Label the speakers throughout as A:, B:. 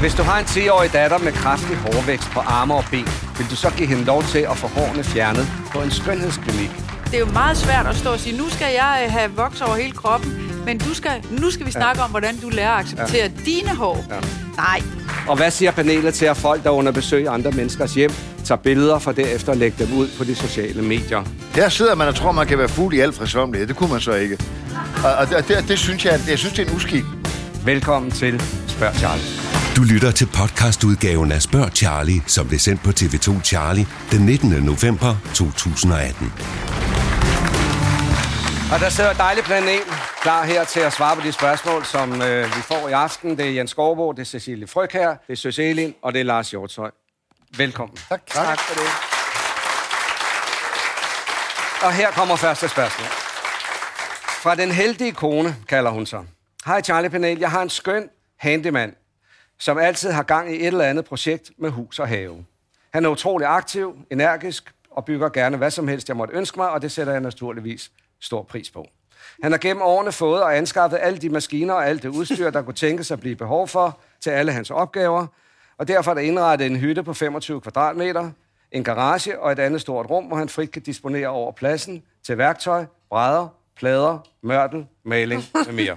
A: Hvis du har en 10-årig datter med kraftig hårvækst på arme og ben, vil du så give hende lov til at få hårene fjernet på en skønhedsklinik?
B: Det er jo meget svært at stå og sige, nu skal jeg øh, have voks over hele kroppen, men du skal, nu skal vi snakke ja. om, hvordan du lærer at acceptere ja. dine hår. Ja. Nej.
A: Og hvad siger panelet til, at folk, der under besøg i andre menneskers hjem, tager billeder for derefter at lægge dem ud på de sociale medier?
C: Her sidder man og tror, man kan være fuld i al frisomlighed. Det kunne man så ikke. Og, og det, det, det, synes jeg, jeg synes, det er en uskik.
A: Velkommen til Spørg Charlie.
D: Du lytter til podcastudgaven af Spørg Charlie, som blev sendt på TV2 Charlie den 19. november 2018.
A: Og der sidder et dejligt panel klar her til at svare på de spørgsmål, som øh, vi får i aften. Det er Jens Skovbo, det er Cecilie Frøkær, det er Søs Elin, og det er Lars Hjortøj. Velkommen.
C: Tak. tak for det.
A: Og her kommer første spørgsmål. Fra den heldige kone, kalder hun sig. Hej Charlie Panel, jeg har en skøn handyman, som altid har gang i et eller andet projekt med hus og have. Han er utrolig aktiv, energisk og bygger gerne hvad som helst, jeg måtte ønske mig, og det sætter jeg naturligvis stor pris på. Han har gennem årene fået og anskaffet alle de maskiner og alt det udstyr, der kunne tænkes at blive behov for til alle hans opgaver, og derfor er der indrettet en hytte på 25 kvadratmeter, en garage og et andet stort rum, hvor han frit kan disponere over pladsen til værktøj, brædder, plader, mørtel, maling med mere.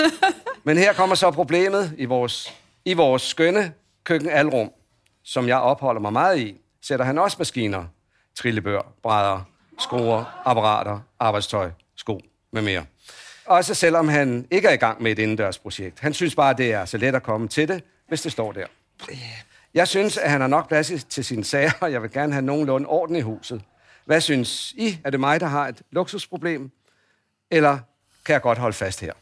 A: Men her kommer så problemet i vores, i vores skønne køkkenalrum, som jeg opholder mig meget i. Sætter han også maskiner, trillebør, brædder, skruer, apparater, arbejdstøj, sko med mere. Også selvom han ikke er i gang med et indendørsprojekt. Han synes bare, det er så let at komme til det, hvis det står der. Jeg synes, at han har nok plads til sine sager, og jeg vil gerne have nogenlunde orden i huset. Hvad synes I? Er det mig, der har et luksusproblem? Eller kan jeg godt holde fast her?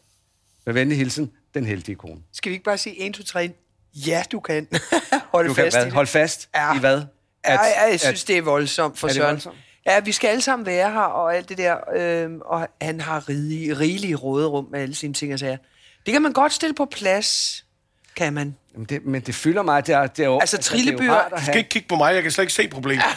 A: Med venlig hilsen, den heldige kone.
E: Skal vi ikke bare sige 1, 2, 3? Ja, du kan. Hold
A: du
E: fast
A: kan hvad? Hold fast
E: Ja.
A: i hvad?
E: Ja, ja, jeg synes, det er voldsomt for
A: Er det
E: Søren.
A: voldsomt?
E: Ja, vi skal alle sammen være her og alt det der. Øhm, og han har rigelig, rigelig råderum med alle sine ting og sager. Det kan man godt stille på plads, kan man.
A: Jamen det, men det fylder mig. Det er, det er jo,
E: Altså,
A: er
E: trillebør-
A: rart at
F: Du skal
A: have.
F: ikke kigge på mig, jeg kan slet ikke se problemet.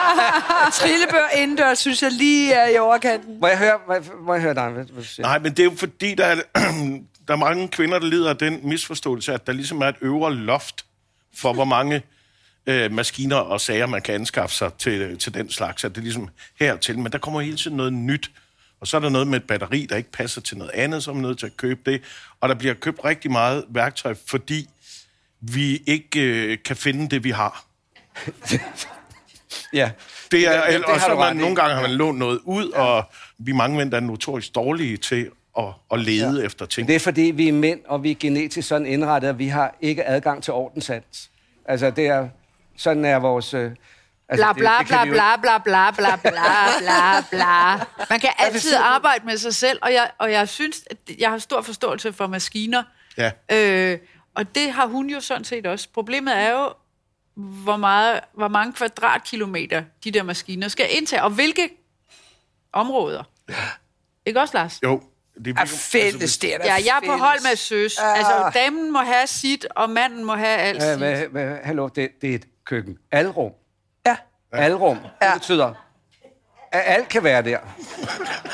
E: Trillebør indendørs, synes jeg lige er i overkanten.
A: Må jeg høre, må jeg, må jeg høre dig? Hvad, hvad?
F: Nej, men det er jo fordi, der er, der er mange kvinder, der lider af den misforståelse, at der ligesom er et øvre loft for, hvor mange øh, maskiner og sager, man kan anskaffe sig til, til den slags. At det er ligesom hertil. Men der kommer hele tiden noget nyt. Og så er der noget med et batteri, der ikke passer til noget andet, så er man nødt til at købe det. Og der bliver købt rigtig meget værktøj, fordi vi ikke øh, kan finde det, vi har.
A: Ja.
F: Det er,
A: det-
F: det,
A: det
F: og så man, nogle gange har man lånt noget ud, og vi mange mænd er notorisk dårlige til at, at lede ja. efter ting.
A: Det er fordi, vi er mænd, og vi er genetisk sådan indrettet, at vi har ikke adgang til ordenssans. Altså, det er... Sådan er vores... Øh, altså,
B: Bla,
A: det-
B: bla, bla, bla, bla, bla, bla, bla, bla, bla. Man kan altid arbejde med sig selv, og jeg, og jeg synes, at jeg har stor forståelse for maskiner.
F: Ja.
B: Øh, og det har hun jo sådan set også. Problemet er jo, hvor, meget, hvor mange kvadratkilometer de der maskiner skal indtage, og hvilke områder. Ikke også, Lars?
F: Jo. Det
E: Er fælles, det er
B: Ja, jeg er på hold med søs.
E: Ah.
B: Altså, damen må have sit, og manden må have alt
A: Ja,
B: sit.
A: hvad, hvad, hallo, det, det er et køkken. Alrum.
E: Ja.
A: Alrum. Det
E: Ja.
A: betyder, at alt kan være der.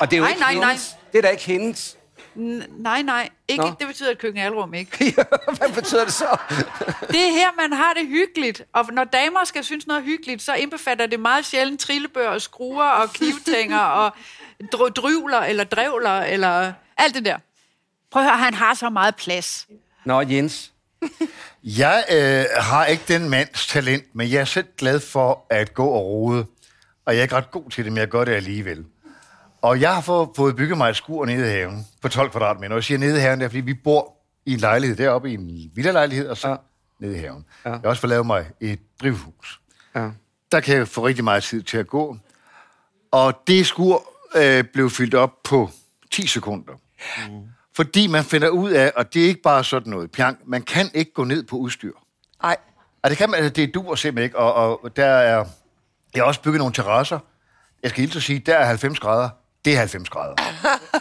A: Og det er jo
B: Nej,
A: ikke
B: nej, nej.
A: hendes. Det er da ikke hendes.
B: N- nej, nej. Ikke,
A: Nå.
B: det betyder et køkkenalrum, ikke?
A: Hvad betyder det så?
B: Det er her, man har det hyggeligt. Og når damer skal synes noget hyggeligt, så indbefatter det meget sjældent trillebør og skruer og knivtænger og drivler eller drevler eller alt det der. Prøv at høre, han har så meget plads.
A: Nå, Jens.
C: Jeg øh, har ikke den mands talent, men jeg er selv glad for at gå og rode. Og jeg er ikke ret god til det, men jeg gør det alligevel. Og jeg har fået, fået bygget mig et skur nede i haven på 12 kvadratmeter. Og jeg siger nede i haven, det er, fordi vi bor i en lejlighed deroppe, i en villalejlighed, og så
A: Ja.
C: nede i haven.
A: Ja.
C: Jeg har også fået lavet mig et drivhus.
A: Ja.
C: Der kan jeg få rigtig meget tid til at gå. Og det skur øh, blev fyldt op på 10 sekunder. Mm. Fordi man finder ud af, og det er ikke bare sådan noget pjang, man kan ikke gå ned på udstyr.
E: Nej.
C: Og det kan man, altså, det duer simpelthen ikke, og, og der er, jeg har også bygget nogle terrasser. Jeg skal hilse at sige, der er 90 grader. Det er 90 grader.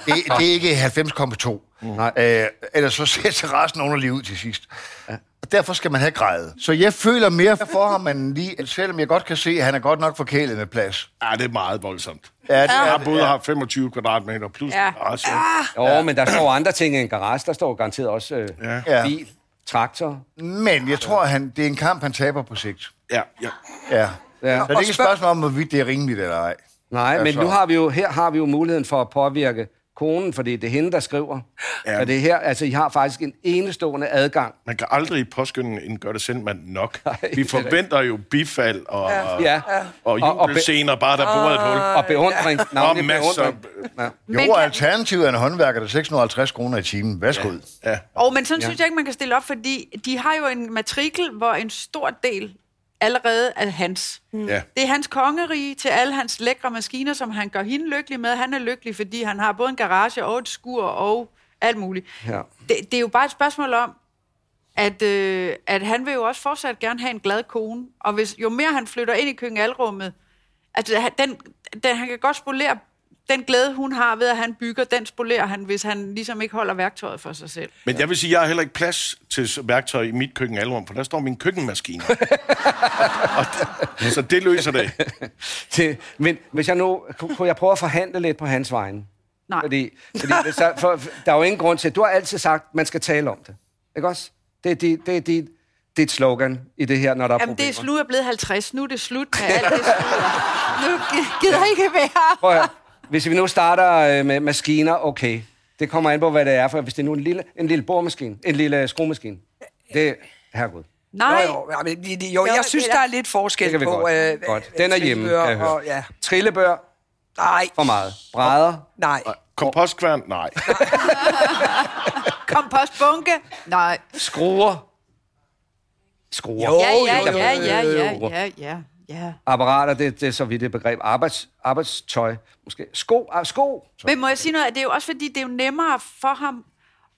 C: Det, det er ikke 90,2.
A: Nej.
C: Øh, ellers så ser terrassen underlig ud til sidst. Ja. Og derfor skal man have grejet. Så jeg føler mere for ham, end lige, selvom jeg godt kan se, at han er godt nok forkælet med plads.
F: Ja, det er meget voldsomt.
C: Ja, det
F: Jeg
C: er
F: har
C: det.
F: både haft 25 kvadratmeter plus
B: Ja.
F: ja. garage.
A: Jo, men der står andre ting end en garage. Der står garanteret også øh,
F: Ja.
C: Ja.
A: bil. traktor.
C: Men jeg tror, han, det er en kamp, han taber på sigt.
F: Ja, ja.
C: Ja.
A: Ja.
C: Så det er ikke et
E: spørg-
C: spørgsmål om, hvorvidt det er rimeligt eller ej.
A: Nej, men
C: Altså-
A: nu har vi jo, her har vi jo muligheden for at påvirke konen, fordi det er hende, der skriver.
F: Ja.
A: Ja. Og det er her, altså I har faktisk en enestående adgang.
F: Man kan aldrig påskynde en gør det selv mand nok.
A: Nej,
F: Vi
A: er
F: forventer jo bifald og, ja.
A: Ja,
F: og
A: Og- og be-
F: jubelscener, bare der bor et hul.
A: og beundring.
F: Og
A: Navnlig
F: masser.
A: beundring. Ja.
C: Jo,
B: Men
C: og alternativet er en håndværker, der er 650 kroner i timen. Værsgo. Ja.
F: Ja.
B: Og men sådan ja. synes jeg ikke, man kan stille op, fordi de har jo en matrikel, hvor en stor del allerede er hans. Mm.
F: ja.
B: Det er hans kongerige til alle hans lækre maskiner, som han gør hende lykkelig med. Han er lykkelig, fordi han har både en garage og et skur og alt muligt.
A: Ja.
B: Det, det er jo bare et spørgsmål om, at, øh, at han vil jo også fortsat gerne have en glad kone. Og hvis, jo mere han flytter ind i køkkenalrummet, altså den, den, han kan godt spolere den glæde, hun har ved, at han bygger, den spolerer han, hvis han ligesom ikke holder værktøjet for sig selv.
F: Men jeg vil sige, jeg har heller ikke plads til værktøj i mit køkken alrum, for der står min køkkenmaskine. og det, så det løser det.
A: Til, men hvis jeg nu, ku- kunne jeg prøve at forhandle lidt på hans vegne?
B: Nej.
A: Fordi, fordi hvis der, for, der er jo ingen grund til, du har altid sagt, at man skal tale om det. Ikke også? Det er dit, det er dit, dit slogan i det her, når der er
B: Jamen, det
A: problemer.
B: er slut er blevet 50. Nu er det slut med alt det sludder. Nu gi- gider jeg ikke være.
A: Prøv at. Hvis vi nu starter øh, med maskiner, okay. Det kommer an på, hvad det er, for hvis det er nu en lille, en lille boremaskine, en lille skruemaskine, det er herregud.
B: Nej,
E: Jo, jo, ja, men, jo,
B: Jo,
E: jeg synes, der
B: er-
E: lidt forskel
A: Det kan vi
E: på...
A: godt.
E: øh,
A: godt. Den er hjemme, kan jeg høre.
E: Og, ja.
A: Trillebør,
E: Nej,
A: for meget. Brædder,
E: nej.
F: Kompostkværn? Nej.
B: kompostbunke? Nej.
A: skruer. Skruer.
E: Jo,
B: Ja, ja,
E: jo, jo,
B: ja,
E: jo,
B: ja,
E: jo,
B: ja,
E: jo.
B: ja, ja, ja.
A: Apparater, det, det er så vidt et begreb. Arbejds, arbejdstøj, måske. Sko, ah, sko.
B: Men må jeg sige noget? Det er jo også fordi, det er jo nemmere for ham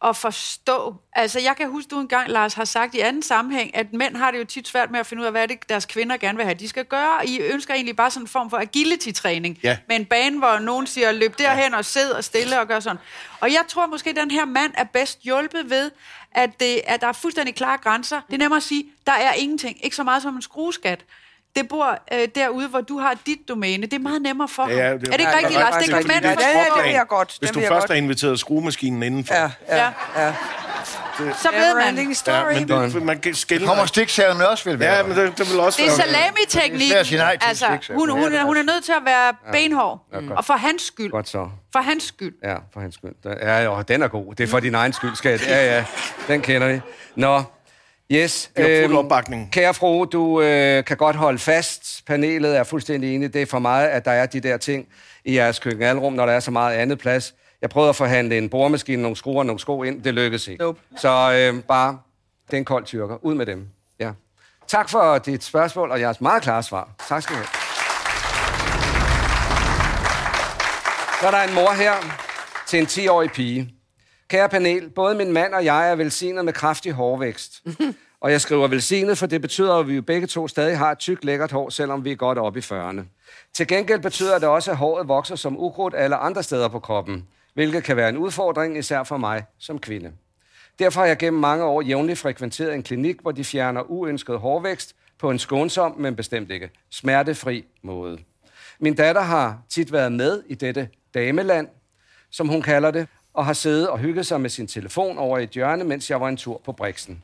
B: at forstå. Altså, jeg kan huske, du engang, Lars, har sagt i anden sammenhæng, at mænd har det jo tit svært med at finde ud af, hvad det, deres kvinder gerne vil have, de skal gøre. I ønsker egentlig bare sådan en form for agility-træning.
F: Ja.
B: Med en bane, hvor nogen siger, løb derhen og sid og stille og gør sådan. Og jeg tror måske, at den her mand er bedst hjulpet ved, at, det, at der er fuldstændig klare grænser. Det er nemmere at sige, der er ingenting. Ikke så meget som en skrueskat. Det bor øh, derude, hvor du har dit domæne. Det er meget nemmere for ham.
F: Ja,
B: er
F: det-
B: det ikke
F: Ja,
B: rigtigt,
F: det er
B: Lars? Det kan mænd
E: Ja,
F: Det er
E: det, det vil jeg godt.
F: Hvis
E: det
F: du først
E: godt.
F: har inviteret skruemaskinen indenfor.
E: Ja, ja,
B: Ja.
E: ja.
B: Så ved man.
E: Neverending
F: Ja,
E: story.
F: men det, man kan skille...
C: Kommer stiksaverne også, vil være
F: Ja, men det, det vil også
B: Det er salami-teknik.
C: Det er svært at sige nej til
B: Altså, hun, hun, er, hun er nødt til at være benhård.
A: godt.
B: Og for hans skyld.
A: Godt så.
B: For hans skyld.
A: Ja, for hans skyld. Ja, jo, den er god. Det er for din egen skyld, skat. Ja, ja, den kender vi. Nå, yes.
F: Vi har fuld
A: øhm,
F: opbakning.
A: Kære fru, du øh, kan godt holde fast. Panelet er fuldstændig enige. Det er for meget, at der er de der ting i jeres køkkenalrum, når der er så meget andet plads. Jeg prøvede at forhandle en boremaskine, nogle skruer og nogle sko ind. Det lykkedes ikke.
E: Nope.
A: Så øh, bare, det er en kold tyrker. Ud med dem. Ja. Tak for dit spørgsmål og jeres meget klare svar. Tak skal du have. Så er der en mor her til en 10-årig pige. Kære panel, både min mand og jeg er velsignet med kraftig hårvækst. Og jeg skriver velsignet, for det betyder, at vi jo begge to stadig har et tykt, lækkert hår, selvom vi er godt oppe i 40'erne. Til gengæld betyder det også, at håret vokser som ukrudt alle andre steder på kroppen, hvilket kan være en udfordring, især for mig som kvinde. Derfor har jeg gennem mange år jævnligt frekventeret en klinik, hvor de fjerner uønsket hårvækst på en skånsom, men bestemt ikke smertefri måde. Min datter har tit været med i dette dameland, som hun kalder det, og har siddet og hygget sig med sin telefon over i et hjørne, mens jeg var en tur på Brixen.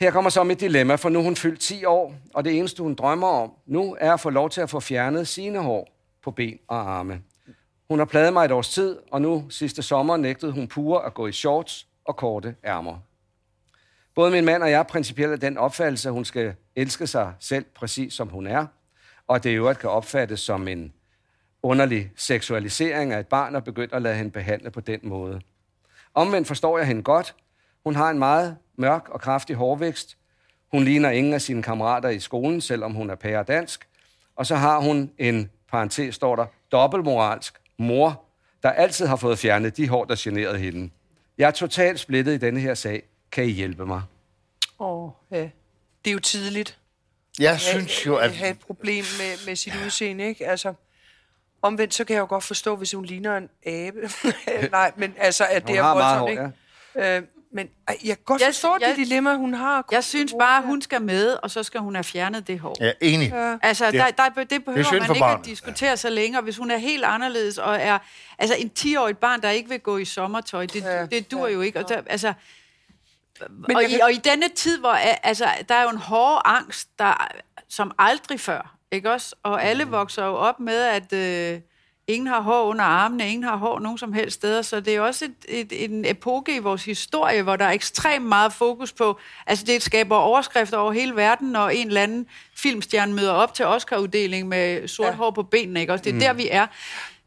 A: Her kommer så mit dilemma, for nu er hun fyldt 10 år, og det eneste, hun drømmer om nu, er at få lov til at få fjernet sine hår på ben og arme. Hun har pladet mig et års tid, og nu sidste sommer nægtede hun pure at gå i shorts og korte ærmer. Både min mand og jeg er principielt af den opfattelse, at hun skal elske sig selv præcis som hun er, og det i øvrigt kan opfattes som en underlig seksualisering af et barn og begyndt at lade hende behandle på den måde. Omvendt forstår jeg hende godt. Hun har en meget mørk og kraftig hårvækst. Hun ligner ingen af sine kammerater i skolen, selvom hun er pære dansk. Og så har hun en, parentes står der, dobbeltmoralsk mor, der altid har fået fjernet de hår, der generede hende. Jeg er totalt splittet i denne her sag. Kan I hjælpe mig?
E: Åh, ja. Det er jo tidligt.
C: Jeg synes jo,
E: at
C: at...
E: have et problem med, med sit udseende, ikke? Altså, omvendt, så kan jeg jo godt forstå, hvis hun ligner en abe. Nej, men altså, at det
A: Hun
E: er
A: har meget
E: voldsomt,
A: hår,
E: ikke? Øh, men ej, jeg kan godt
B: Jeg-
E: forstå
B: jeg-
E: det dilemma, hun har.
B: Jeg synes bare, hun skal med, og så skal hun have fjernet det hår.
C: Ja, enig.
B: Altså,
C: Det-
B: der, der, det behøver
C: synd
B: man ikke at
C: barnet.
B: diskutere så længe, og hvis hun er helt anderledes, og er altså en 10-årig barn, der ikke vil gå i sommertøj, det,
E: Ja,
B: det dur jo ikke. Og der, altså, og, i, og i denne tid, hvor altså, der er jo en hård angst, der, som aldrig før, ikke også? Og alle vokser jo op med, at øh, ingen har hår under armene, ingen har hår nogen som helst steder, så det er også et, et, en epoke i vores historie, hvor der er ekstremt meget fokus på, altså det skaber overskrifter over hele verden, når en eller anden filmstjerne møder op til Oscar-uddeling med sort ja. hår på benene, ikke også? Det er mm. der, vi er.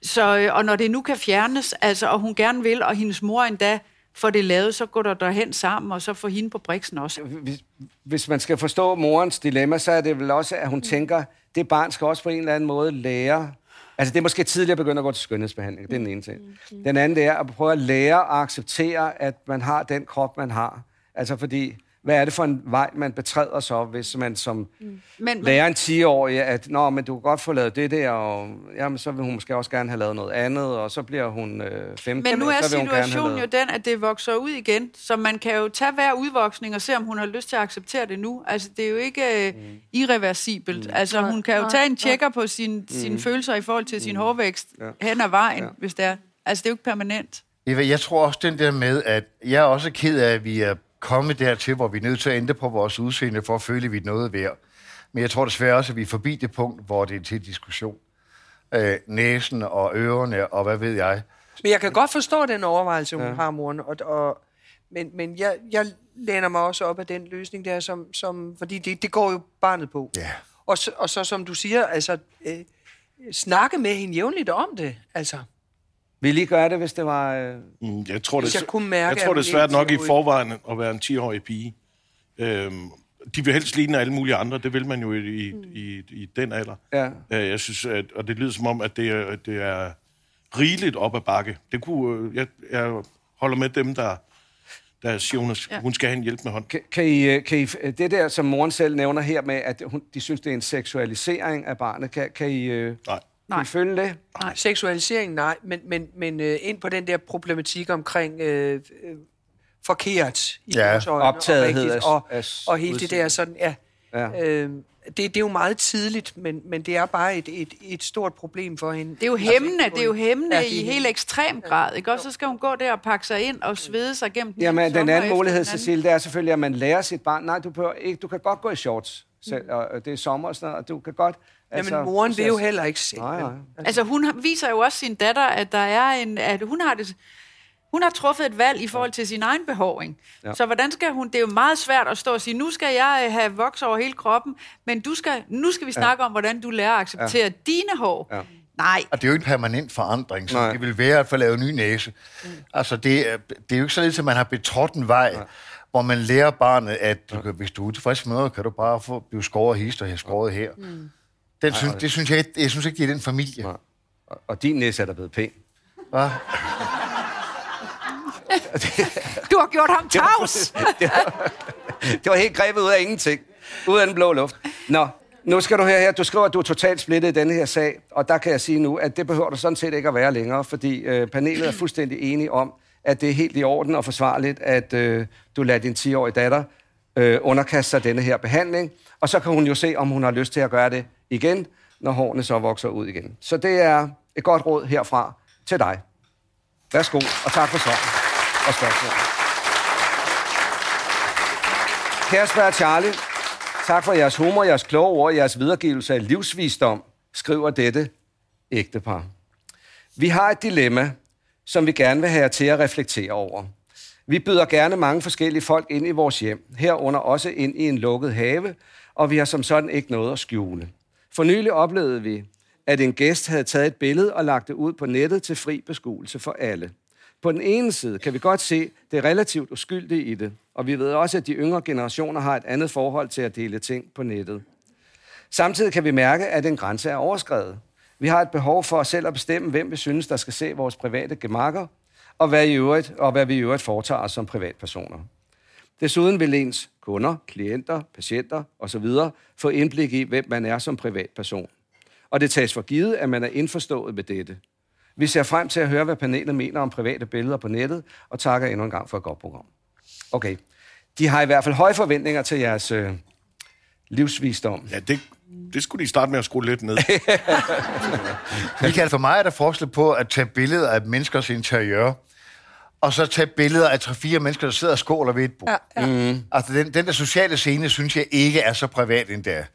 B: Så, øh, og når det nu kan fjernes, altså, og hun gerne vil, og hendes mor endda får det lavet, så går der derhen sammen, og så får hende på briksen også.
A: Hvis, hvis man skal forstå morens dilemma, så er det vel også, at hun tænker, det barn skal også på en eller anden måde lære Altså, det er måske tidligere begyndt at gå til skønhedsbehandling. Det er den ene ting. Den anden, det er at prøve at lære at acceptere, at man har den krop, man har. Altså, fordi hvad er det for en vej, man betræder så, hvis man som mm. men, lærer en 10-årig, at Nå, men du kan godt få lavet det der, og jamen, så vil hun måske også gerne have lavet noget andet, og så bliver hun øh, 15,
B: Men nu er
A: så vil
B: situationen jo den, at det vokser ud igen, så man kan jo tage hver udvoksning og se, om hun har lyst til at acceptere det nu. Altså, det er jo ikke øh, mm. irreversibelt. Mm. Altså, hun kan jo tage en tjekker på sin, mm. sine følelser i forhold til mm. sin hårvækst ja. hen ad vejen, ja. hvis det er. Altså, det er jo ikke permanent.
C: Eva, jeg tror også den der med, at jeg er også ked af, at vi er komme dertil, hvor vi er nødt til at ændre på vores udseende, for at føle, at vi er noget værd. Men jeg tror desværre også, at vi er forbi det punkt, hvor det er til diskussion. Øh, næsen og ørerne, og hvad ved jeg.
E: Men jeg kan godt forstå den overvejelse, hun ja. har, moren. Og, og, men men jeg, jeg læner mig også op af den løsning der, som, som, fordi det, det går jo barnet på.
C: Ja.
E: Og, så, og så, som du siger, altså, øh, snakke med hende jævnligt om det. Altså,
A: vil lige gøre det, hvis det var... Øh...
F: Mm, jeg tror, det,
E: jeg, kunne mærke,
F: jeg tror, det er svært nok i forvejen at være en 10-årig pige. Øhm, de vil helst ligne alle mulige andre. Det vil man jo i, mm. i, i den alder. Ja. Øh, jeg synes, at, og det lyder som om, at det er, det er rigeligt op ad bakke. Det kunne, øh, jeg, jeg holder med dem, der, der siger, hun, ja. hun skal have en hjælp med hånd.
A: Kan, kan, I, øh, kan I, det der, som moren selv nævner her med, at hun, de synes, det er en seksualisering af barnet, kan, kan I...
F: Nej.
A: Nej. Følge det?
E: Nej, seksualisering nej, men, men, men uh, ind på den der problematik omkring uh, uh, forkert i
A: ja, optagethed
E: og, og, og, og hele det der sådan, ja. ja. Uh, det, det er jo meget tidligt, men, men det er bare et, et, et stort problem for hende.
B: Det er jo altså, hæmmende, det er jo hæmmende ja, i helt ekstrem grad, ikke? Og så skal hun gå der og pakke sig ind og svede sig gennem den
A: Jamen, den anden mulighed, Cecilie, det er selvfølgelig, at man lærer sit barn, nej, du, behøver ikke, du kan godt gå i shorts, selv, og det er sommer og sådan noget, og du kan godt
E: Altså, Jamen, moren vil jo heller ikke se. Nej,
B: nej. Altså, hun viser jo også sin datter, at der er en... At hun har det, hun har truffet et valg i forhold til sin egen behoving. Ja. Så hvordan skal hun... Det er jo meget svært at stå og sige, nu skal jeg øh, have voks over hele kroppen, men du skal, nu skal vi snakke ja. om, hvordan du lærer at acceptere ja. dine hår. Ja. Nej.
C: Og det er jo ikke en permanent forandring, så Nej. det vil være at få lavet en ny næse. Mm. Altså, det, er, det er jo ikke så lidt, at man har betrådt en vej, Nej. hvor man lærer barnet, at du kan, hvis du er utilfreds med noget, kan du bare få, blive skåret hist og have skåret her. Mm. Den synes, det synes jeg, jeg synes ikke, det er den familie. Nej.
A: Og, og din næse er der blevet pæn. Hvad?
B: du har gjort ham tavs!
A: det, var, det var helt grebet ud af ingenting. Ud af den blå luft. Nå, nu skal du høre her. Du skriver, at du er totalt splittet i denne her sag. Og der kan jeg sige nu, at det behøver du sådan set ikke at være længere, fordi øh, panelet er fuldstændig enige om, at det er helt i orden og forsvarligt, at øh, du lader din 10-årige datter øh, underkaste sig denne her behandling. Og så kan hun jo se, om hun har lyst til at gøre det igen, når hårene så vokser ud igen. Så det er et godt råd herfra til dig. Værsgo, og tak for svaret og spørgsmålet. Kære Charlie, tak for jeres humor, jeres kloge ord, jeres videregivelse af livsvisdom, skriver dette ægtepar. Vi har et dilemma, som vi gerne vil have jer til at reflektere over. Vi byder gerne mange forskellige folk ind i vores hjem, herunder også ind i en lukket have, og vi har som sådan ikke noget at skjule. For nylig oplevede vi, at en gæst havde taget et billede og lagt det ud på nettet til fri beskuelse for alle. På den ene side kan vi godt se det relativt uskyldige i det, og vi ved også, at de yngre generationer har et andet forhold til at dele ting på nettet. Samtidig kan vi mærke, at en grænse er overskrevet. Vi har et behov for os selv at bestemme, hvem vi synes, der skal se vores private gemakker, og hvad, i øvrigt, og hvad vi i øvrigt foretager os som privatpersoner. Desuden vil ens kunder, klienter, patienter osv. få indblik i, hvem man er som privatperson. Og det tages for givet, at man er indforstået med dette. Vi ser frem til at høre, hvad panelet mener om private billeder på nettet, og takker endnu en gang for et godt program. Okay. De har i hvert fald høje forventninger til jeres øh, livsvisdom.
F: Ja, det, det skulle de starte med at skrue lidt ned.
C: Michael, for mig er der forskel på at tage billeder af menneskers interiør, og så tage billeder af tre-fire mennesker, der sidder og skåler ved et bord.
E: Ja, ja.
C: Mm. Altså, den, den der sociale scene, synes jeg ikke er så privat endda,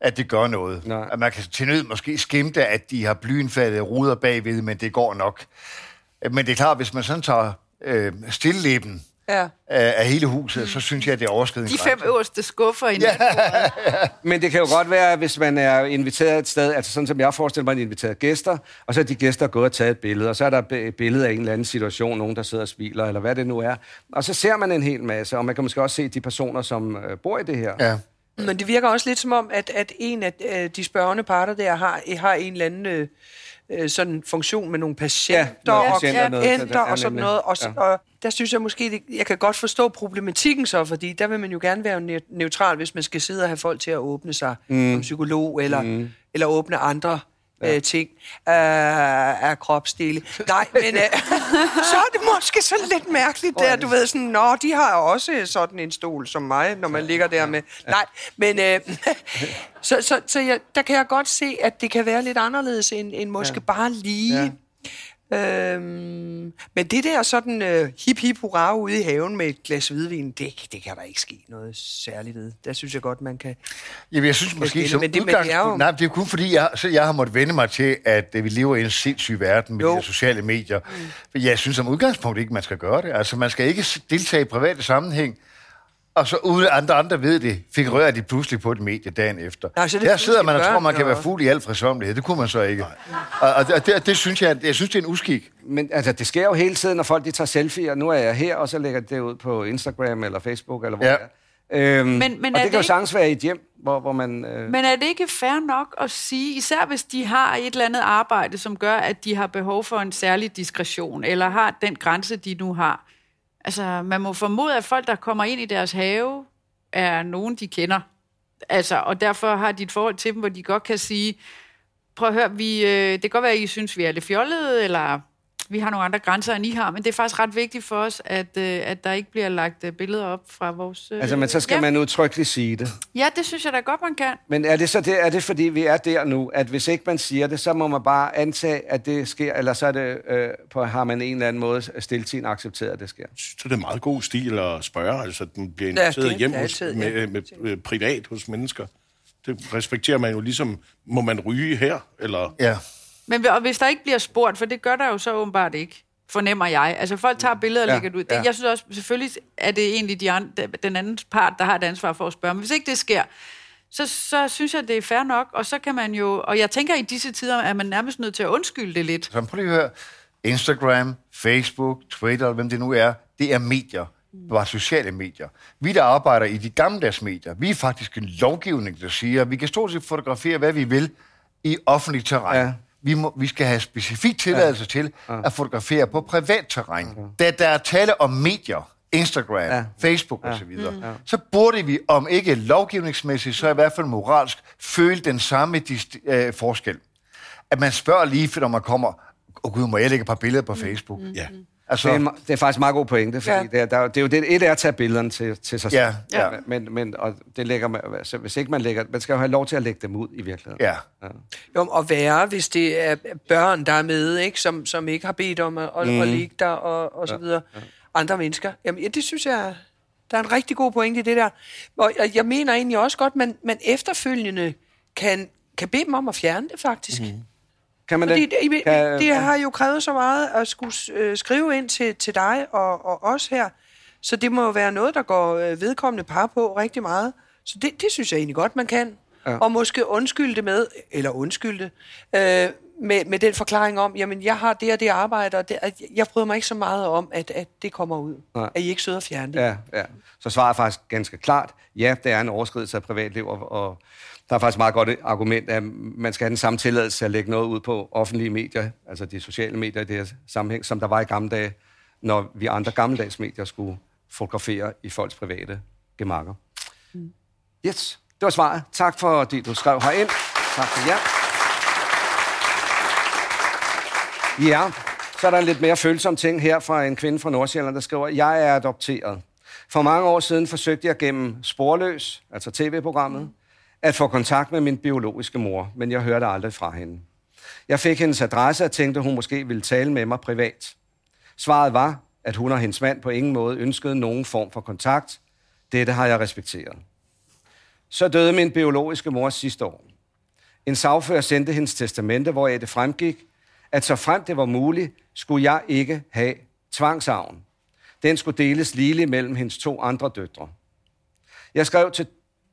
C: at det gør noget.
A: Nej.
C: At man kan til nød måske skimte, at de har blyindfattede ruder bagved, men det går nok. Men det er klart, hvis man sådan tager øh, stilleben
E: Ja.
C: af, af hele huset, så synes jeg, at det er overskridende.
B: De fem øverste skuffer i ja.
A: Men det kan jo godt være, hvis man er inviteret et sted, altså sådan som jeg forestiller mig, at man inviteret gæster, og så er de gæster gået og taget et billede, og så er der et billede af en eller anden situation, nogen der sidder og smiler, eller hvad det nu er. Og så ser man en hel masse, og man kan måske også se de personer, som øh, bor i det her.
C: Ja.
E: Men det virker også lidt som om, at, at en af øh, de spørgende parter der har, har en eller anden øh, øh, sådan funktion med nogle patienter
A: noget
E: og
A: patienter, noget-
E: klienter
A: ja,
E: og sådan noget. Og, så,
A: Ja.
E: og der synes jeg måske, det, jeg kan godt forstå problematikken så, fordi der vil man jo gerne være ne- neutral, hvis man skal sidde og have folk til at åbne sig mm. som psykolog, eller, mm. eller åbne andre ja. øh, ting øh, af kropsdele. Nej, men øh, så er det måske så lidt mærkeligt der, du ved sådan, nå, de har også sådan en stol som mig, når man ligger der med... Nej, men øh, så, så, så jeg, der kan jeg godt se, at det kan være lidt anderledes end, end måske ja. bare lige... Ja. Øhm, men det der sådan øh, hip hip hurra ude i haven med et glas hvidvin, det, det kan der ikke ske noget særligt ved. Der synes jeg godt, man kan...
C: Jamen, jeg synes måske, som
E: men det- men det er
C: udgangspunkt...
E: jo-
C: Nej, det er kun fordi, jeg, så jeg har måttet vende mig til, at øh, vi lever i en sindssyg verden med
E: Jo.
C: de sociale medier. Mm. Jeg synes som udgangspunkt ikke, man skal gøre det. Altså, man skal ikke deltage i private sammenhæng, og så uden andre andre ved det, figurerer de pludselig på et medie dagen efter.
E: Nej, så er det
C: Der sidder man og tror, man kan være
E: og-
C: fuld i al frisommelighed. Det kunne man så ikke. Og, og, det, det, det, synes jeg, jeg synes, det er en uskik.
A: Men altså, det sker jo hele tiden, når folk de tager selfie'er. Nu er jeg her, og så lægger de det ud på Instagram eller Facebook, eller hvor
C: Ja.
A: er. Øhm,
B: Men- men
A: og
B: er
A: det
B: det
A: kan jo
B: ikke-
A: sagtens være i et hjem, hvor, hvor man... Øh,
B: Men er det ikke fair nok at sige, især hvis de har et eller andet arbejde, som gør, at de har behov for en særlig diskretion, eller har den grænse, de nu har? Altså, man må formode, at folk, der kommer ind i deres have, er nogen, de kender. Altså, og derfor har de et forhold til dem, hvor de godt kan sige, prøv at høre, vi, øh, det kan godt være, at I synes, vi er lidt fjollede, eller vi har nogle andre grænser, end I har, men det er faktisk ret vigtigt for os, at, øh, at der ikke bliver lagt øh, billeder op fra vores... Øh,
A: altså, men så skal
B: hjem.
A: man udtrykkeligt sige det.
B: Ja, det synes jeg da godt, man kan.
A: Men er det så det, er det fordi, vi er der nu, at hvis ikke man siger det, så må man bare antage, at det sker, eller så er det, øh, på, har man en eller anden måde stiltiden accepteret, at det sker?
F: Så det er meget god stil at spørge, altså den bliver
E: Ja,
F: inviteret
E: det
F: hjem
E: er
F: hos, med,
E: ja.
F: med, med, privat hos mennesker. Det respekterer man jo ligesom, må man ryge her? Eller,
C: Ja.
B: Men og hvis der ikke bliver spurgt, for det gør der jo så åbenbart ikke, fornemmer jeg. Altså folk tager billeder og
A: Ja,
B: lægger det ud. Det,
A: ja.
B: Jeg synes også, selvfølgelig er det egentlig de andre, den anden part, der har et ansvar for at spørge. Men hvis ikke det sker, så, så synes jeg, det er fair nok. Og så kan man jo, og jeg tænker i disse tider, er man nærmest nødt til at undskylde det lidt.
C: Så prøv lige at høre. Instagram, Facebook, Twitter, hvem det nu er, det er medier. Bare sociale medier. Vi, der arbejder i de gammeldags medier, vi er faktisk en lovgivning, der siger, at vi kan stort set fotografere, hvad vi vil i offentligt terræn.
A: Ja.
C: Vi, må, vi skal have specifik tilladelse ja. til at fotografere på privat terræn. Ja. Da der er tale om medier, Instagram,
A: Ja.
C: Facebook ja. osv., mm. så burde vi, om ikke lovgivningsmæssigt, så i hvert fald moralsk, føle den samme dist- øh, forskel. At man spørger lige, når man kommer, åh oh, gud, må jeg lægge et par billeder på Facebook? Mm.
F: ja.
A: Det er, en,
C: Altså,
A: det er faktisk en meget god pointe, fordi
E: Ja.
A: ja. det, er, der, det er jo det, et er at tage billederne til, til sig selv.
C: Ja, ja.
A: Men, men og det lægger man, altså, hvis ikke man lægger, man skal jo have lov til at lægge dem ud i virkeligheden.
C: ja.
E: Jo, og værre, hvis det er børn, der er med, ikke? Som, som ikke har bedt om at, at, mm. at ligge der, og, og så videre. Andre mennesker. Jamen, ja, det synes jeg, der er en rigtig god pointe i det der. Og jeg, jeg mener egentlig også godt, man, man efterfølgende kan, kan bede dem om at fjerne det, faktisk. Mm.
A: Kan man
E: Fordi
A: det?
E: det,
A: Kan-
E: det har jo krævet så meget at skulle øh, skrive ind til, til dig og, og os her. Så det må jo være noget, der går øh, vedkommende par på rigtig meget. Så det, det synes jeg egentlig godt, man kan. Ja. Og måske undskylde det med, eller undskylde det, øh, med, med den forklaring om, jamen jeg har det og det arbejde, og det, at jeg bryder mig ikke så meget om, at, at det kommer ud.
A: Nej.
E: At I ikke søger at fjerne det.
A: Ja, ja. Så svaret er faktisk ganske klart. Ja, det er en overskridelse af privatliv, og, og der er faktisk et meget godt argument, at man skal have den samme tilladelse til at lægge noget ud på offentlige medier, altså de sociale medier i det her sammenhæng, som der var i gamle dage, når vi andre gammeldags medier skulle fotografere i folks private gemakker. Mm. Yes, det var svaret. Tak for, at du skrev herind. Tak for jer. Ja, så er der en lidt mere følsom ting her fra en kvinde fra Nordsjælland, der skriver, jeg er adopteret. For mange år siden forsøgte jeg gennem Sporløs, altså tv-programmet, at få kontakt med min biologiske mor, men jeg hørte aldrig fra hende. Jeg fik hendes adresse og tænkte, hun måske ville tale med mig privat. Svaret var, at hun og hendes mand på ingen måde ønskede nogen form for kontakt. Dette har jeg respekteret. Så døde min biologiske mor sidste år. En sagfører sendte hendes testamente, hvor det fremgik, at så frem det var muligt, skulle jeg ikke have tvangsavn. Den skulle deles ligeligt mellem hendes to andre døtre. Jeg skrev til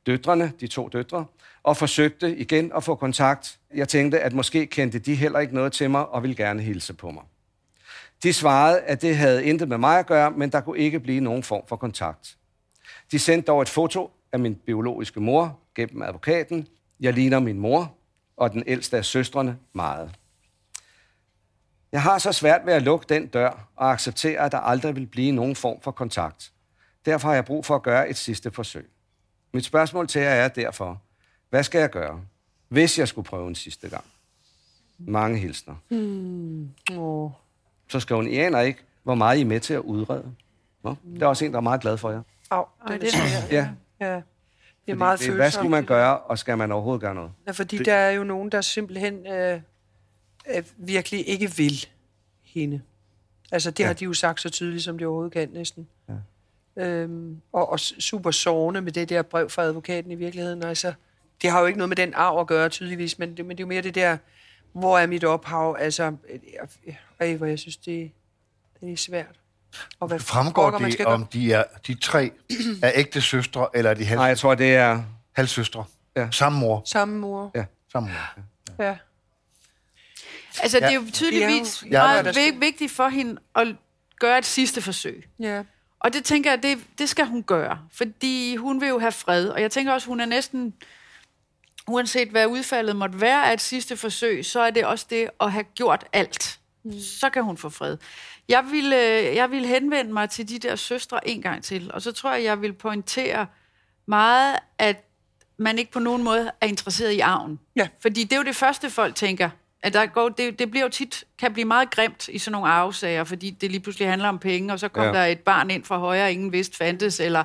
A: døtrene, de to døtre, og forsøgte igen at få kontakt. Jeg tænkte, at måske kendte de heller ikke noget til mig og ville gerne hilse på mig. De svarede, at det havde intet med mig at gøre, men der kunne ikke blive nogen form for kontakt. De sendte dog et foto af min biologiske mor gennem advokaten. Jeg ligner min mor og den ældste af søstrene meget. Jeg har så svært ved at lukke den dør og acceptere, at der aldrig vil blive nogen form for kontakt. Derfor har jeg brug for at gøre et sidste forsøg. Mit spørgsmål til jer er derfor, hvad skal jeg gøre, hvis jeg skulle prøve en sidste gang? Mange hilsner.
E: Åh.
A: Så skal hun, aner ikke, hvor meget I er med til at udrede. Nå, det er også en, der er meget glad for jer.
E: Au, det er
B: det
E: svært.
A: Ja,
E: Ja. Det er meget
A: det,
E: følsomt.
A: hvad skulle man gøre, og skal man overhovedet gøre noget?
E: Ja, fordi der er jo nogen, der simpelthen øh, øh, virkelig ikke vil hende. Altså, det ja. har de jo sagt så tydeligt, som de overhovedet kan næsten. Ja. Øhm, og, og super sårende med det der brev fra advokaten i virkeligheden. Altså, det har jo ikke noget med den arv at gøre, tydeligvis, men det, men det er jo mere det der, hvor er mit ophav? Altså, øh, øh, øh, hvor jeg synes, det, det er svært. Og hvad
C: Fremgår
E: pokker man
C: det,
E: skal gøre?
C: om de, er, de tre er ægte søstre, eller er de halv,
A: Nej, jeg tror, det er...
C: halvsøstre?
A: Ja.
C: Samme mor.
E: Samme mor.
A: Ja.
C: Samme mor.
E: Ja.
B: Altså, det er
C: Ja.
B: jo tydeligvis
E: Det
B: ja,
E: er
B: meget
E: Ja,
B: vigtigt for hende at gøre et sidste forsøg.
E: ja.
B: Og det tænker jeg, det, det skal hun gøre, fordi hun vil jo have fred. Og jeg tænker også, hun er næsten, uanset hvad udfaldet måtte være af et sidste forsøg, så er det også det at have gjort alt. Mm. Så kan hun få fred. Jeg vil, øh, jeg vil henvende mig til de der søstre en gang til, og så tror jeg, jeg vil pointere meget, at man ikke på nogen måde er interesseret i arven.
E: Ja.
B: Fordi det er jo det første, folk tænker. At der går, det, det bliver jo tit, kan blive meget grimt i sådan nogle arvesager, fordi det lige pludselig handler om penge, og så kommer
A: Ja.
B: der et barn ind fra højre, ingen vidste fandtes, eller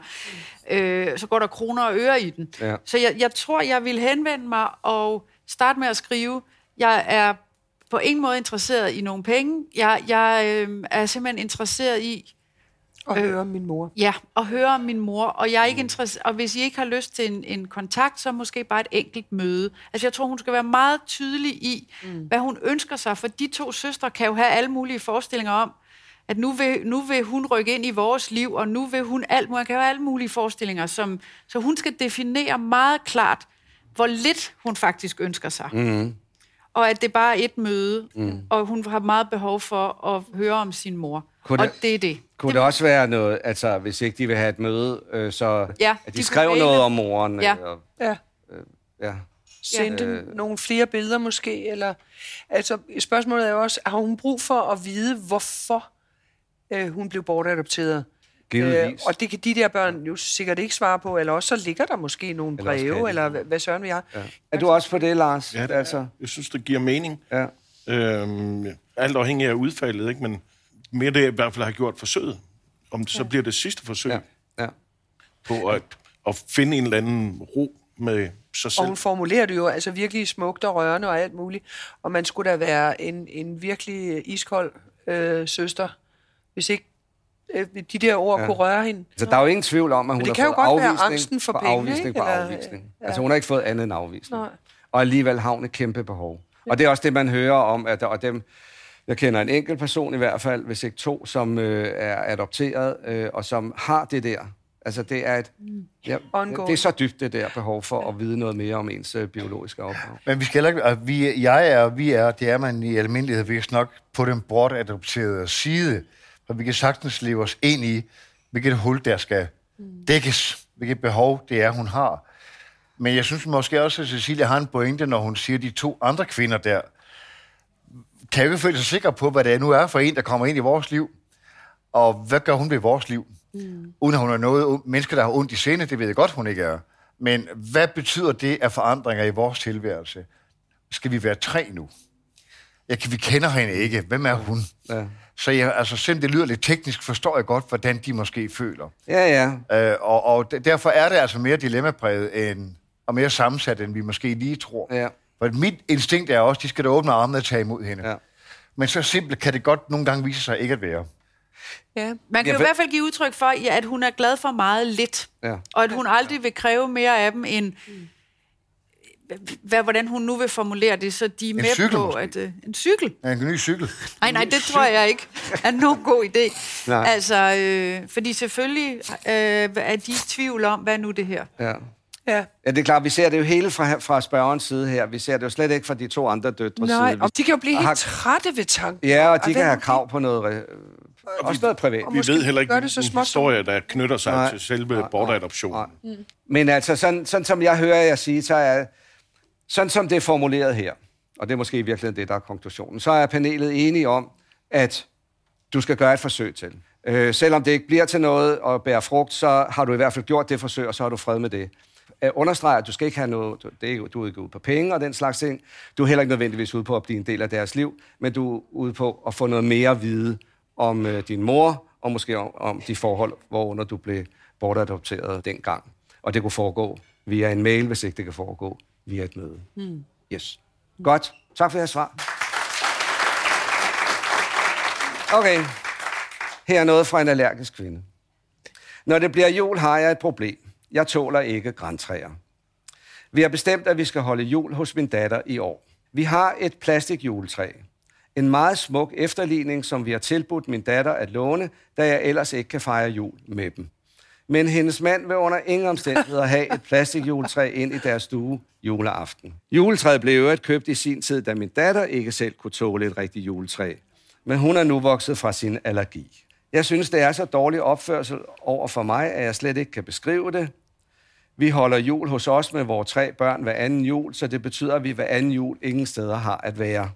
B: øh, så går der kroner og øre i den.
A: Ja.
B: Så jeg, jeg tror, jeg vil henvende mig og starte med at skrive, jeg er på ingen måde interesseret i nogen penge. Jeg, jeg øh, er simpelthen interesseret i,
E: Og høre min mor.
B: Ja, og høre om min mor. Og, jeg er ikke interesseret, og hvis I ikke har lyst til en, en kontakt, så måske bare et enkelt møde. Altså jeg tror, hun skal være meget tydelig i, mm. hvad hun ønsker sig. For de to søstre kan jo have alle mulige forestillinger om, at nu vil, nu vil hun rykke ind i vores liv, og nu vil hun alt muligt. kan jo have alle mulige forestillinger. Som, så hun skal definere meget klart, hvor lidt hun faktisk ønsker sig. Mm. Og at det bare er et møde, mm. og hun har meget behov for at høre om sin mor.
A: Kunne
B: og
A: det-
B: det er det.
A: Kunne det også være noget, altså hvis ikke de vil have et møde, øh, så
B: Ja,
A: at de,
B: de
A: skrev noget om moren?
B: Ja.
A: Eller,
E: Ja.
A: ja.
E: Sendte ja. nogle flere billeder måske? Eller, altså, spørgsmålet er jo også, har hun brug for at vide, hvorfor øh, hun blev bortadopteret?
A: Givetvis.
E: og det kan de der børn jo sikkert ikke svare på, eller også så ligger der måske nogle
A: Eller også kan
E: breve, eller hvad, søren vi har. Ja.
A: Er du også på det, Lars?
F: Ja, det
A: altså.
F: Jeg synes, det giver mening.
A: ja.
F: Øhm, alt afhængig af udfaldet, ikke? men mere det, jeg i hvert fald har gjort forsøget. Om det så bliver det sidste forsøg
A: Ja. ja.
F: på at, at finde en eller anden ro med sig
E: Og
F: selv.
E: hun formulerer det jo altså virkelig smukt og rørende og alt muligt. Og man skulle da være en, en virkelig iskold øh, søster, hvis ikke øh, de der ord ja. kunne røre hende.
A: Så der er jo ingen tvivl om, at hun
E: det
A: har
E: kan jo
A: fået afvisning
E: angsten for
A: på
E: penge,
A: afvisning
E: ikke?
A: på
E: Eller,
A: afvisning.
E: ja.
A: Altså hun har ikke fået andet end afvisning.
E: Nej.
A: Og alligevel har hun et kæmpe behov. Og det er også det, man hører om, at der, og dem, jeg kender en enkelt person i hvert fald, hvis ikke to, som øh, er adopteret, øh, og som har det der. Altså det er et, ja,
E: Ongoing.
A: det er så dybt det der behov for at vide noget mere om ens øh, biologiske ophav.
C: Men vi skal heller ikke... og Vi, jeg er, og vi er, det er man i almindelighed vist nok på den bortadopterede side. For vi kan sagtens leve os ind i, hvilket hul der skal dækkes, hvilket behov det er, hun har. Men jeg synes måske også, at Cecilia har en pointe, når hun siger, at de to andre kvinder der, kan jo ikke føle sig sikre på, hvad det nu er for en, der kommer ind i vores liv. Og hvad gør hun ved vores liv? Mm. Uden at hun er noget mennesker, der har ondt i sinde, det ved jeg godt, hun ikke er. Men hvad betyder det af forandringer i vores tilværelse? Skal vi være tre nu? Ja, kan- vi kender hende ikke. Hvem er hun?
A: Ja.
C: Så jeg, altså, selvom det lyder lidt teknisk, forstår jeg godt, hvordan de måske føler.
A: Ja, ja.
C: Øh, og, og derfor er det altså mere dilemmapræget end, og mere sammensat, end vi måske lige tror.
A: Ja.
C: For mit instinkt er også, de skal da åbne armene og tage imod hende.
A: Ja.
C: Men så simpelt kan det godt nogle gange vise sig ikke at være.
E: Ja.
B: Man kan
A: Ja,
B: jo i hvert fald give udtryk for, ja, at hun er glad for meget lidt.
A: Ja.
B: Og at hun aldrig vil kræve mere af dem end... Hvad, hvordan hun nu vil formulere det, så de er med
C: cykel
B: på,
C: måske.
B: at... Øh, en cykel?
C: Ja, en ny cykel.
B: Nej, nej, det tror jeg ikke er nogen god idé.
A: Nej.
B: Altså, øh, fordi selvfølgelig øh, er de i tvivl om, hvad er nu det her?
A: Ja.
E: Ja.
A: Ja, det er klart, vi ser det jo hele fra, fra spørgerens side her. Vi ser det jo slet ikke fra de to andre døtres
E: Nej,
A: side.
E: og de kan jo blive
A: har-
E: helt trætte ved tanken.
A: Ja, og de
E: hvad
A: kan have krav på noget, øh, også noget privat.
E: Og
F: Vi ved heller ikke,
E: gør det så
F: hvilken historie, der knytter sig
A: Nej.
F: til selve
A: Nej,
F: bortadoptionen.
A: nej. Men altså, sådan, sådan som jeg hører jer sige, så er sådan som det er formuleret her, og det er måske i virkeligheden det, der er konklusionen, så er panelet enige om, at du skal gøre et forsøg til. Øh, selvom det ikke bliver til noget og bærer frugt, så har du i hvert fald gjort det forsøg, og så har du fred med det. Øh, understreger, at du skal ikke have noget, du- det er, du er ikke ude på penge og den slags ting. Du er heller ikke nødvendigvis ude på at blive en del af deres liv, men du er ude på at få noget mere at vide om øh, din mor, og måske om, om de forhold, hvorunder du blev bortadopteret dengang. Og det kunne foregå via en mail, hvis ikke det kan foregå via et møde. Mm. Yes. Godt. Tak for jeres svar. Okay. Her er noget fra en allergisk kvinde. Når det bliver jul, har jeg et problem. Jeg tåler ikke græntræer. Vi har bestemt, at vi skal holde jul hos min datter i år. Vi har et plastikjuletræ. En meget smuk efterligning, som vi har tilbudt min datter at låne, da jeg ellers ikke kan fejre jul med dem. Men hendes mand vil under ingen omstændigheder have et plastikjuletræ ind i deres stue juleaften. Juletræet blev øvrigt købt i sin tid, da min datter ikke selv kunne tåle et rigtigt juletræ. Men hun er nu vokset fra sin allergi. Jeg synes, det er så dårlig opførsel over for mig, at jeg slet ikke kan beskrive det. Vi holder jul hos os med vores tre børn hver anden jul, så det betyder, at vi hver anden jul ingen steder har at være.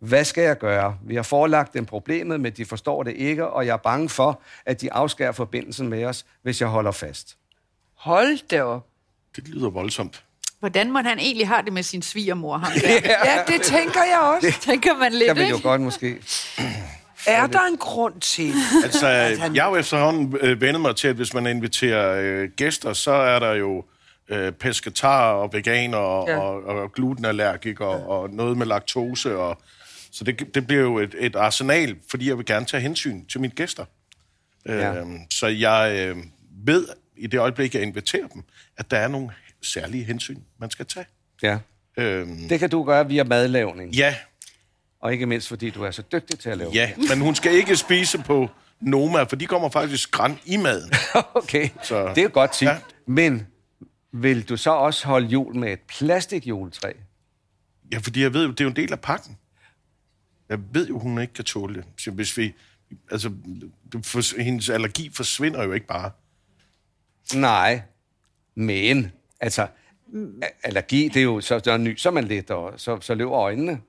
A: Hvad skal jeg gøre? Vi har forelagt dem problemet, men de forstår det ikke, og jeg er bange for, at de afskærer forbindelsen med os, hvis jeg holder fast.
E: Hold da op.
F: Det lyder voldsomt.
B: Hvordan må han egentlig have det med sin svigermor? Ham der?
E: Ja, det tænker jeg også.
B: Tænker man lidt,
A: Jeg vil jo
B: ikke?
A: godt måske...
E: Er der en grund til?
F: Altså,
E: han-
F: jeg har jo efterhånden øh, vendet mig til, at hvis man inviterer øh, gæster, så er der jo øh, pesketar og veganer og,
E: ja.
F: og, og glutenallergikere ja. og noget med laktose. Og, så det, det bliver jo et, et arsenal, fordi jeg vil gerne tage hensyn til mine gæster.
A: Ja.
F: Øhm, så jeg øh, ved i det øjeblik, jeg inviterer dem, at der er nogle særlige hensyn, man skal tage.
A: Ja.
F: Øhm,
A: Det kan du gøre via madlavning,
F: ja,
A: og ikke mindst fordi du er så dygtig til at lave
F: ja, men hun skal ikke spise på Noma, for de kommer faktisk græn i maden.
A: okay,
F: Så-
A: det er godt tip. Ja. Men vil du så også holde jul med et plastikjuletræ?
F: Ja, fordi jeg ved jo, det er jo en del af pakken. Jeg ved jo, hun ikke kan tåle det. Så hvis vi... Altså, det for, hendes allergi forsvinder jo ikke bare.
A: Nej, men altså, allergi, det er jo, så, så nyser man lidt, og så, så løber øjnene.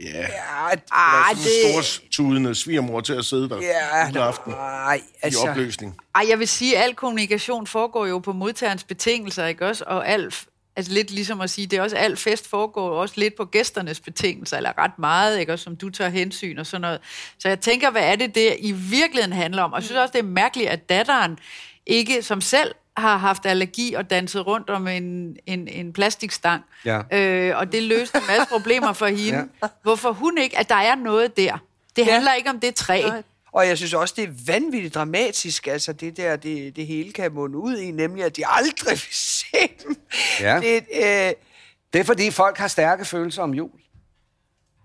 F: Ja,
E: Ja,
B: Ah,
F: det... store tudende svigermor til at sidde der
E: ja,
F: ja, aften
E: nej,
F: i
E: altså...
F: opløsning.
B: Ej, jeg vil sige, at al kommunikation foregår jo på modtagerens betingelser, ikke også? Og al, altså lidt ligesom at sige, det er også al fest foregår også lidt på gæsternes betingelser, eller ret meget, ikke også, som du tager hensyn og sådan noget. Så jeg tænker, hvad er det, det i virkeligheden handler om? Og jeg synes også, det er mærkeligt, at datteren ikke som selv har haft allergi og danset rundt om en, en, en plastikstang.
A: Ja.
B: Øh, og det løste en masse problemer for hende.
A: Ja.
B: Hvorfor hun ikke, at der er noget der. Det
E: Ja.
B: handler ikke om det træ.
E: Nej. Og jeg synes også, det er vanvittigt dramatisk, altså det der, det, det hele kan munde ud i, nemlig at de aldrig vil se dem.
A: Ja.
E: Det, øh,
A: Det er fordi folk har stærke følelser om jul.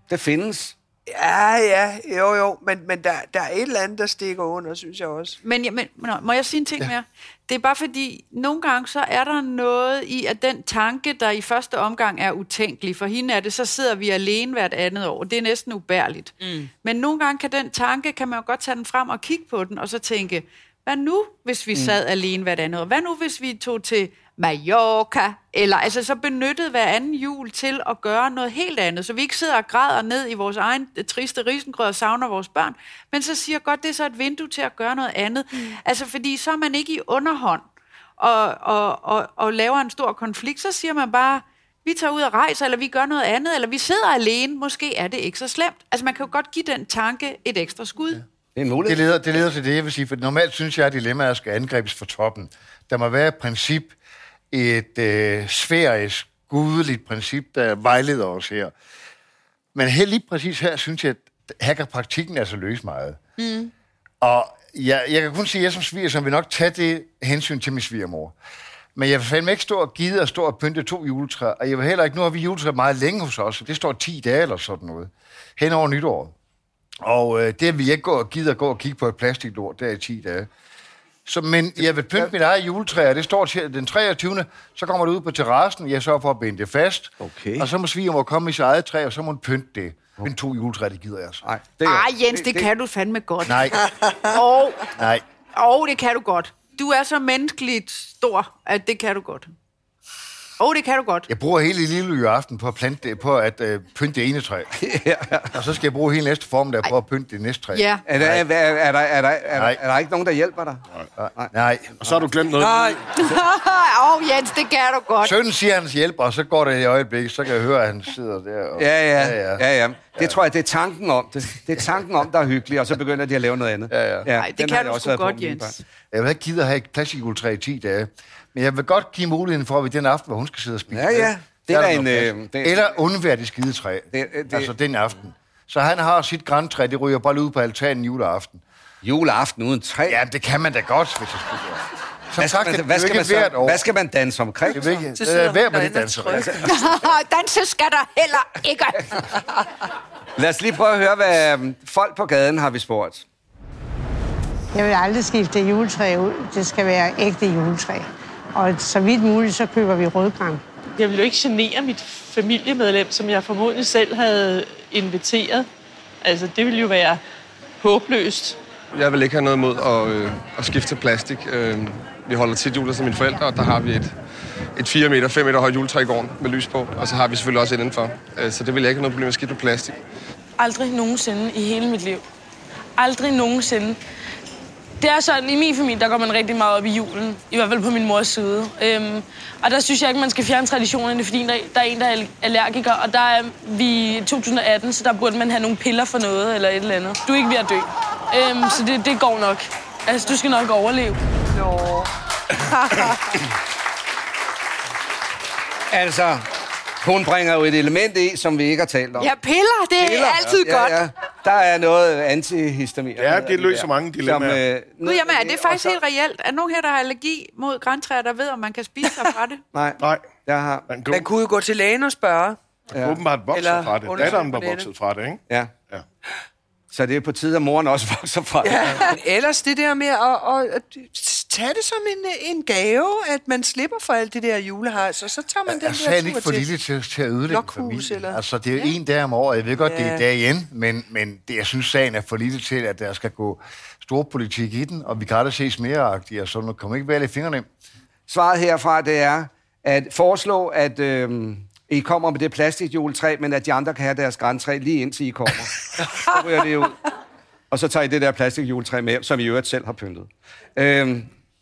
A: Det findes.
E: Ja, ja, jo, jo, men, men der, der er et eller andet, der stikker under, synes jeg også.
B: Men, ja, men nå, må jeg sige en ting ja. mere? Det er bare fordi, nogle gange så er der noget i, at den tanke, der i første omgang er utænkelig, for hende er det, så sidder vi alene hvert andet år. Det er næsten ubærligt. Mm. Men nogle gange kan den tanke, kan man jo godt tage den frem og kigge på den, og så tænke, hvad nu, hvis vi sad alene hvert andet? Hvad nu, hvis vi tog til Mallorca? Eller altså så benyttede hver anden jul til at gøre noget helt andet, så vi ikke sidder og græder ned i vores egen øh, triste risengrød og savner vores børn, men så siger godt, det er så et vindue til at gøre noget andet. Mm. Altså fordi så er man ikke i underhånd og, og, og, og laver en stor konflikt, så siger man bare, vi tager ud og rejser, eller vi gør noget andet, eller vi sidder alene, måske er det ikke så slemt. Altså man kan jo godt give den tanke et ekstra skud. Ja.
A: Det er en mulighed.
C: Det leder, det leder til det, jeg vil sige, for normalt synes jeg, at dilemmaer skal angrebes fra toppen. Der må være et princip, et øh, sfærisk, gudeligt princip, der vejleder os her. Men her, lige præcis her, synes jeg, at her kan praktikken altså løse meget. Mm. Og jeg, jeg kan kun sige, at jeg som sviger, som vil nok tage det hensyn til min svigermor. Men jeg vil fandme ikke stå og gide at stå og pynte to juletræer. Og jeg vil heller ikke, nu har vi juletræer meget længe hos os, og det står 10 dage eller sådan noget. Hen over nytår. Og øh, det vil jeg ikke gå og gide at gå og kigge på et plastiklort, der i 10 dage. Så, men jeg vil pynte mit eget juletræ, og det står til den 23. Så kommer det ud på terrassen, jeg sørger for at binde det fast.
A: Okay.
C: Og så må svigermor komme i sit eget træ, og så må hun pynte det. Men to juletræer, det gider jeg så.
A: Nej, det er,
B: Ej, Jens, det, det kan du fandme godt.
C: Nej,
B: Og,
C: nej.
B: og det kan du godt. Du er så menneskeligt stor, at det kan du godt. Og det kan du godt.
C: Jeg bruger hele lille aften på at plante det, på at øh, pynte det ene træ. Og så skal jeg bruge hele næste formiddag på at pynte det næste træ.
B: Ja.
A: Er der, er, er, er, der, er, der, er, der,
C: Nej.
A: er der ikke nogen, der hjælper dig?
C: Nej.
F: Og så har du glemt noget.
E: Nej,
B: Åh, oh, Jens, det kan du godt.
C: Sønnen siger hans hjælper, og så går det i øjeblik, så kan jeg høre, at han sidder der. Og...
A: Ja, ja, ja, ja. Det tror jeg, det er tanken om det. Det er tanken om, der er hyggeligt, og så begynder de at lave noget andet.
C: Ja, ja.
B: Nej, det kan
A: har
B: du sgu godt, Jens.
C: Jeg vil ikke gide at have et plastikjuletræ i 10 dage. Men jeg vil godt give muligheden for, at vi den aften, hvor hun skal sidde og spise.
A: Ja, ja. Det er en, øh, det-
C: Eller undvære det skide træ.
A: Det- det-
C: Altså den aften. Så han har sit græntræ, det ryger bare ud på altanen juleaften.
A: Juleaften uden træ.
C: Ja, det kan man da godt, hvis jeg skulle gøre. Som
A: Hvad skal,
C: sagt,
A: man,
C: det
A: hvad,
C: er
A: skal man så,
C: år.
A: hvad skal man danse omkring?
C: Det er ikke,
E: så
C: det er værd med
E: og
C: danser.
B: Danse skal der heller ikke.
A: Lad os lige prøve at høre, hvad øhm, folk på gaden har vi spurgt.
G: Jeg vil aldrig skifte juletræ ud. Det skal være ægte juletræ. Og så vidt muligt, så køber vi rødgran.
H: Jeg ville jo ikke genere mit familiemedlem, som jeg formodentlig selv havde inviteret. Altså, det ville jo være håbløst.
I: Jeg vil ikke have noget imod at, øh, at skifte til plastik. Øh, vi holder tit jul som mine forældre, og der har vi et, et 4 meter, 5 meter højt juletræ i gården med lys på. Og så har vi selvfølgelig også et indenfor. Øh, så det vil jeg ikke have noget problem med at skifte med plastik.
J: Aldrig nogensinde i hele mit liv. Aldrig nogensinde. Det er sådan, i min familie, der går man rigtig meget op i julen. I hvert fald på min mors side. Øhm, og der synes jeg ikke, man skal fjerne traditionerne, fordi der, der er en, der er allergiker. Og der er vi i 2018, så der burde man have nogle piller for noget eller et eller andet. Du er ikke ved at dø. Øhm, så det, det går nok. Altså, du skal nok overleve.
E: Nå.
A: Altså, hun bringer jo et element i, som vi ikke har talt om.
B: Ja, piller, det er
A: Piller.
B: altid
A: ja,
B: godt.
A: Ja, ja. Der er noget antihistamin.
F: Ja, det løser mange dilemmaer.
A: øh,
B: Gud, jamen, er det faktisk
A: så-
B: helt reelt? Er nogen her, der har allergi mod græntræer, der ved, om man kan spise sig fra det?
A: Nej,
F: Nej,
A: jeg har...
F: man kan
E: Man kunne jo gå til lægen og spørge.
A: Ja.
F: åbenbart vokset
E: Eller
F: fra det. Datteren var vokset fra det, ikke?
A: Ja.
F: Ja.
A: Så det er på tide, at moren også vokser fra det.
E: Ja. Men ellers det der med at, at tage det som en, en gave, at man slipper for alt det der julehejs, og så tager man den
C: Altså,
E: der
C: er
E: tur
C: ikke for
E: til...
C: lille til, til at ødelægge
E: Blokhus,
C: familien?
E: eller-
C: Altså, det er jo en dag om året. Jeg ved godt, det er
E: Ja.
C: i dag igen, men, men det, jeg synes, sagen er for lille til, at der skal gå stor politik i den, og vi kan aldrig ses mere og så nu kommer ikke være lidt fingernem.
A: Svaret herfra, det er at foreslå, at øh, I kommer med det plastikjuletræ, men at de andre kan have deres græntræ lige indtil I kommer. så ryger det ud. Og så tager I det der plastikjuletræ med, som I øvrigt selv har pyntet. Øh,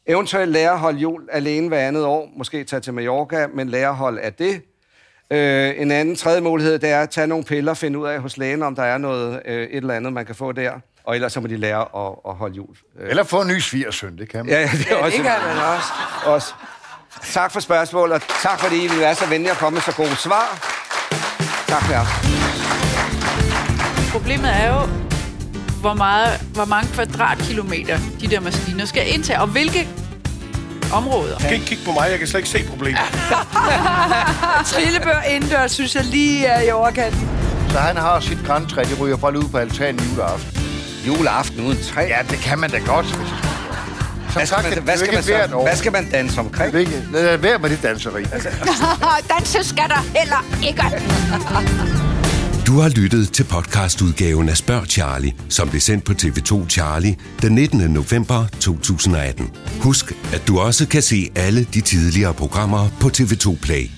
A: eventuelt lære at holde jul alene hver andet år. Måske tage til Mallorca, men lære at holde af det. Øh, en anden tredje mulighed, det er at tage nogle piller, finde ud af hos lægen, om der er noget, øh, et eller andet, man kan få der. Og ellers så må de lære at, at holde jul. Øh,
C: Eller få en ny svigersøn, det kan man.
A: ja, ja, det er
E: Ja,
A: også
E: det kan man også.
A: også. Tak for spørgsmålet, og tak fordi I vil være så venlige at komme med så gode svar. Tak for jer.
B: Problemet er jo, hvor, meget, hvor mange kvadratkilometer de der maskiner skal indtage, og hvilke områder.
F: Du skal ikke kigge på mig, jeg kan slet ikke se problemet.
E: Trillebør indendørs, synes jeg lige er i overkanten.
C: Så han har sit græntræ, det ryger bare ud på altanen juleaften.
A: Juleaften uden træ.
C: Ja, det kan man da godt, hvis. Som
A: Hvad skal,
C: sagt,
A: man, hvad, skal man så,
C: år.
A: hvad skal man danse omkring?
C: Det er ikke- Lad være med det danseri.
B: Danse skal der heller ikke.
D: Du har lyttet til podcastudgaven af Spørg Charlie, som blev sendt på TV2 Charlie den 19. november 2018. Husk, at du også kan se alle de tidligere programmer på TV2 Play.